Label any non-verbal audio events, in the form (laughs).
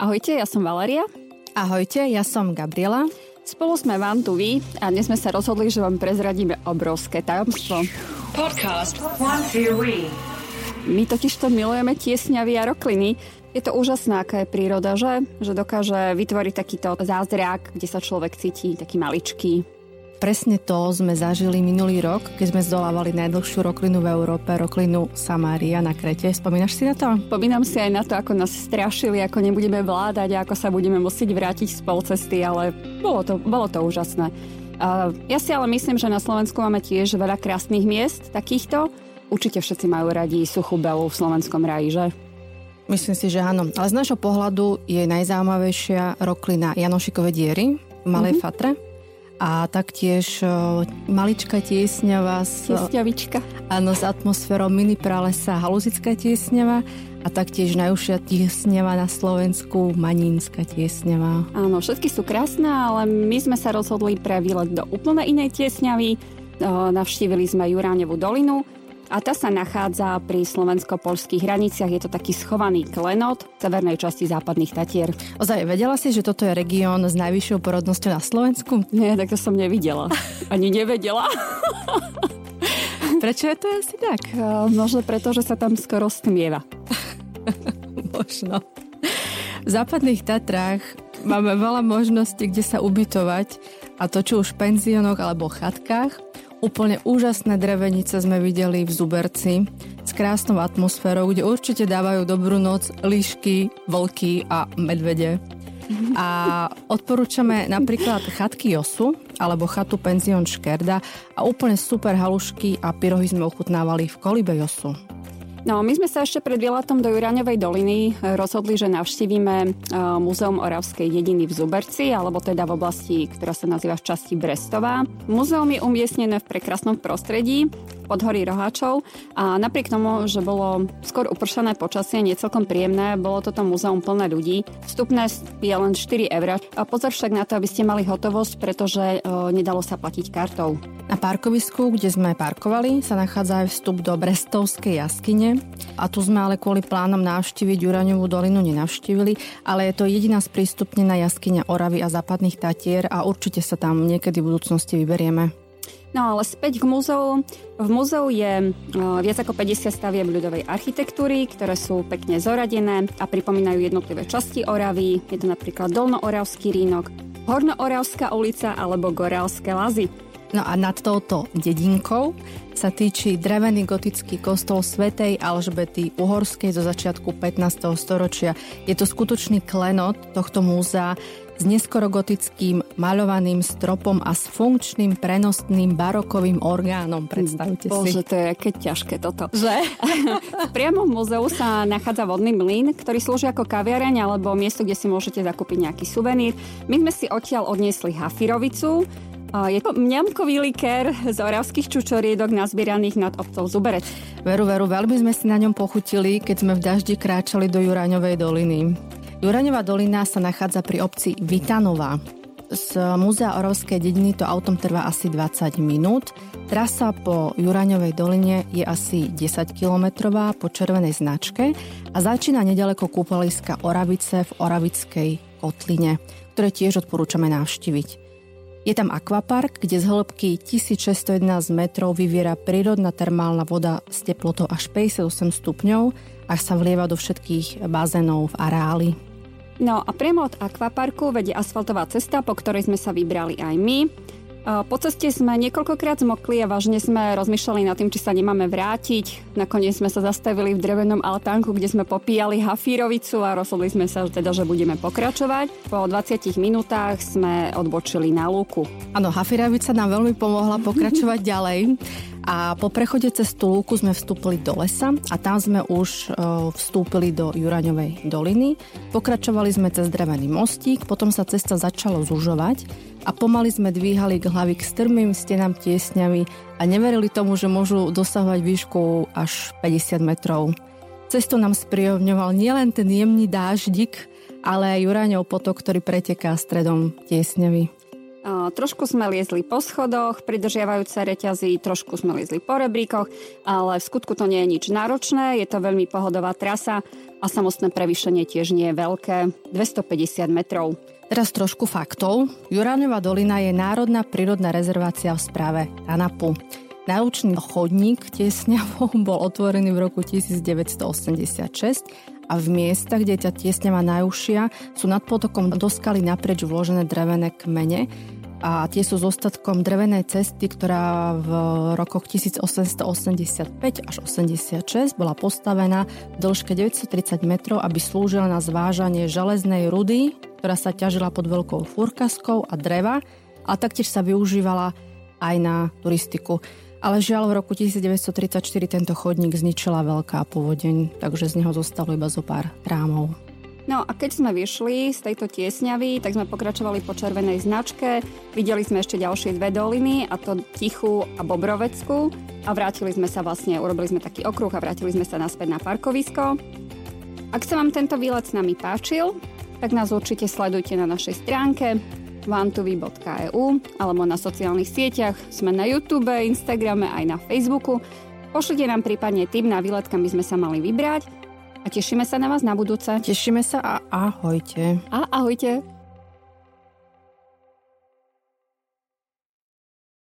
Ahojte, ja som Valeria. Ahojte, ja som Gabriela. Spolu sme Van tu vy a dnes sme sa rozhodli, že vám prezradíme obrovské tajomstvo. Podcast One My totiž to milujeme tiesňavy a rokliny. Je to úžasná, aká je príroda, že? Že dokáže vytvoriť takýto zázrak, kde sa človek cíti taký maličký. Presne to sme zažili minulý rok, keď sme zdolávali najdlhšiu roklinu v Európe, roklinu Samária na Krete. Spomínaš si na to? Spomínam si aj na to, ako nás strašili, ako nebudeme vládať a ako sa budeme musieť vrátiť z polcesty, ale bolo to, bolo to úžasné. ja si ale myslím, že na Slovensku máme tiež veľa krásnych miest takýchto. Určite všetci majú radi suchú belu v slovenskom raji, že? Myslím si, že áno. Ale z nášho pohľadu je najzaujímavejšia roklina Janošikové diery v Malej mm-hmm. Fatre a taktiež maličká tiesňava s, Tiesňavička. Áno, s atmosférou mini pralesa haluzická tiesňava a taktiež najúžšia tiesňava na Slovensku Manínska tiesňava. Áno, všetky sú krásne, ale my sme sa rozhodli pre výlet do úplne inej tiesňavy. Navštívili sme Juránevú dolinu, a tá sa nachádza pri slovensko-polských hraniciach. Je to taký schovaný klenot v severnej časti západných Tatier. Ozaj, vedela si, že toto je región s najvyššou porodnosťou na Slovensku? Nie, tak to som nevidela. Ani nevedela. Prečo je to asi tak? Možno preto, že sa tam skoro stmieva. Možno. V západných Tatrách máme veľa možností, kde sa ubytovať a to či už v penziónoch alebo chatkách. Úplne úžasné drevenice sme videli v Zuberci s krásnou atmosférou, kde určite dávajú dobrú noc líšky, vlky a medvede. A odporúčame napríklad chatky Josu alebo chatu Penzion Škerda a úplne super halušky a pyrohy sme ochutnávali v kolibe Josu. No, my sme sa ešte pred výletom do Juraňovej doliny rozhodli, že navštívime e, Múzeum Oravskej dediny v Zuberci, alebo teda v oblasti, ktorá sa nazýva v časti Brestová. Múzeum je umiestnené v prekrasnom prostredí, podhorí Roháčov a napriek tomu, že bolo skôr upršané počasie, nie celkom príjemné, bolo toto múzeum plné ľudí. Vstupné je len 4 eur. A pozor však na to, aby ste mali hotovosť, pretože e, nedalo sa platiť kartou. Na parkovisku, kde sme parkovali, sa nachádza aj vstup do Brestovskej jaskyne. A tu sme ale kvôli plánom navštíviť Juraňovú dolinu nenavštívili, ale je to jediná sprístupnená jaskyňa Oravy a západných Tatier a určite sa tam niekedy v budúcnosti vyberieme. No ale späť k múzeu. V múzeu je uh, viac ako 50 stavieb ľudovej architektúry, ktoré sú pekne zoradené a pripomínajú jednotlivé časti Oravy. Je to napríklad Dolnooravský rínok, Hornooravská ulica alebo Gorálske lazy. No a nad touto dedinkou sa týči drevený gotický kostol svätej Alžbety Uhorskej zo začiatku 15. storočia. Je to skutočný klenot tohto múzea s neskorogotickým maľovaným stropom a s funkčným prenosným barokovým orgánom. Predstavte Bože, si. To je keď ťažké toto. Že? Priamo v muzeu sa nachádza vodný mlyn, ktorý slúži ako kaviareň alebo miesto, kde si môžete zakúpiť nejaký suvenír. My sme si odtiaľ odniesli hafirovicu, je to mňamkový likér z oravských čučoriedok nazbieraných nad obcov Zuberec. Veru, veru, veľmi sme si na ňom pochutili, keď sme v daždi kráčali do Juraňovej doliny. Juraňová dolina sa nachádza pri obci Vitanova. Z Múzea Orovskej dediny to autom trvá asi 20 minút. Trasa po Juraňovej doline je asi 10 kilometrová po červenej značke a začína nedaleko kúpaliska Oravice v Oravickej kotline, ktoré tiež odporúčame navštíviť. Je tam akvapark, kde z hĺbky 1611 metrov vyviera prírodná termálna voda s teplotou až 58 stupňov a sa vlieva do všetkých bazénov v areáli. No a priamo od akvaparku vedie asfaltová cesta, po ktorej sme sa vybrali aj my. Po ceste sme niekoľkokrát zmokli a vážne sme rozmýšľali nad tým, či sa nemáme vrátiť. Nakoniec sme sa zastavili v drevenom altánku, kde sme popíjali hafírovicu a rozhodli sme sa teda, že budeme pokračovať. Po 20 minútach sme odbočili na lúku. Áno, hafírovica nám veľmi pomohla pokračovať (laughs) ďalej. A po prechode cez tú lúku sme vstúpili do lesa a tam sme už e, vstúpili do Juraňovej doliny. Pokračovali sme cez drevený mostík, potom sa cesta začalo zužovať a pomaly sme dvíhali k hlavy k strmým stenám tiesňami a neverili tomu, že môžu dosahovať výšku až 50 metrov. Cestu nám sprijovňoval nielen ten jemný dáždik, ale aj Juraňov potok, ktorý preteká stredom tiesňavy. Trošku sme liezli po schodoch, pridržiavajúce reťazy, trošku sme liezli po rebríkoch, ale v skutku to nie je nič náročné, je to veľmi pohodová trasa a samostné prevýšenie tiež nie je veľké, 250 metrov. Teraz trošku faktov. Juráňová dolina je národná prírodná rezervácia v správe TANAPu. Náučný chodník tiesňavou (laughs) bol otvorený v roku 1986 a v miestach, kde tá tiesňava najúžšia, sú nad potokom do skaly naprieč vložené drevené kmene a tie sú zostatkom drevenej cesty, ktorá v rokoch 1885 až 86 bola postavená v dĺžke 930 metrov, aby slúžila na zvážanie železnej rudy, ktorá sa ťažila pod veľkou furkaskou a dreva a taktiež sa využívala aj na turistiku. Ale žiaľ v roku 1934 tento chodník zničila veľká povodeň, takže z neho zostalo iba zo pár rámov. No a keď sme vyšli z tejto tiesňavy, tak sme pokračovali po červenej značke, videli sme ešte ďalšie dve doliny, a to Tichú a Bobrovecku a vrátili sme sa vlastne, urobili sme taký okruh a vrátili sme sa naspäť na parkovisko. Ak sa vám tento výlet s nami páčil, tak nás určite sledujte na našej stránke vantuvi.eu alebo na sociálnych sieťach. Sme na YouTube, Instagrame aj na Facebooku. Pošlite nám prípadne tip na výlet, kam by sme sa mali vybrať. A tešíme sa na vás na budúce. Tešíme sa a ahojte. A ahojte.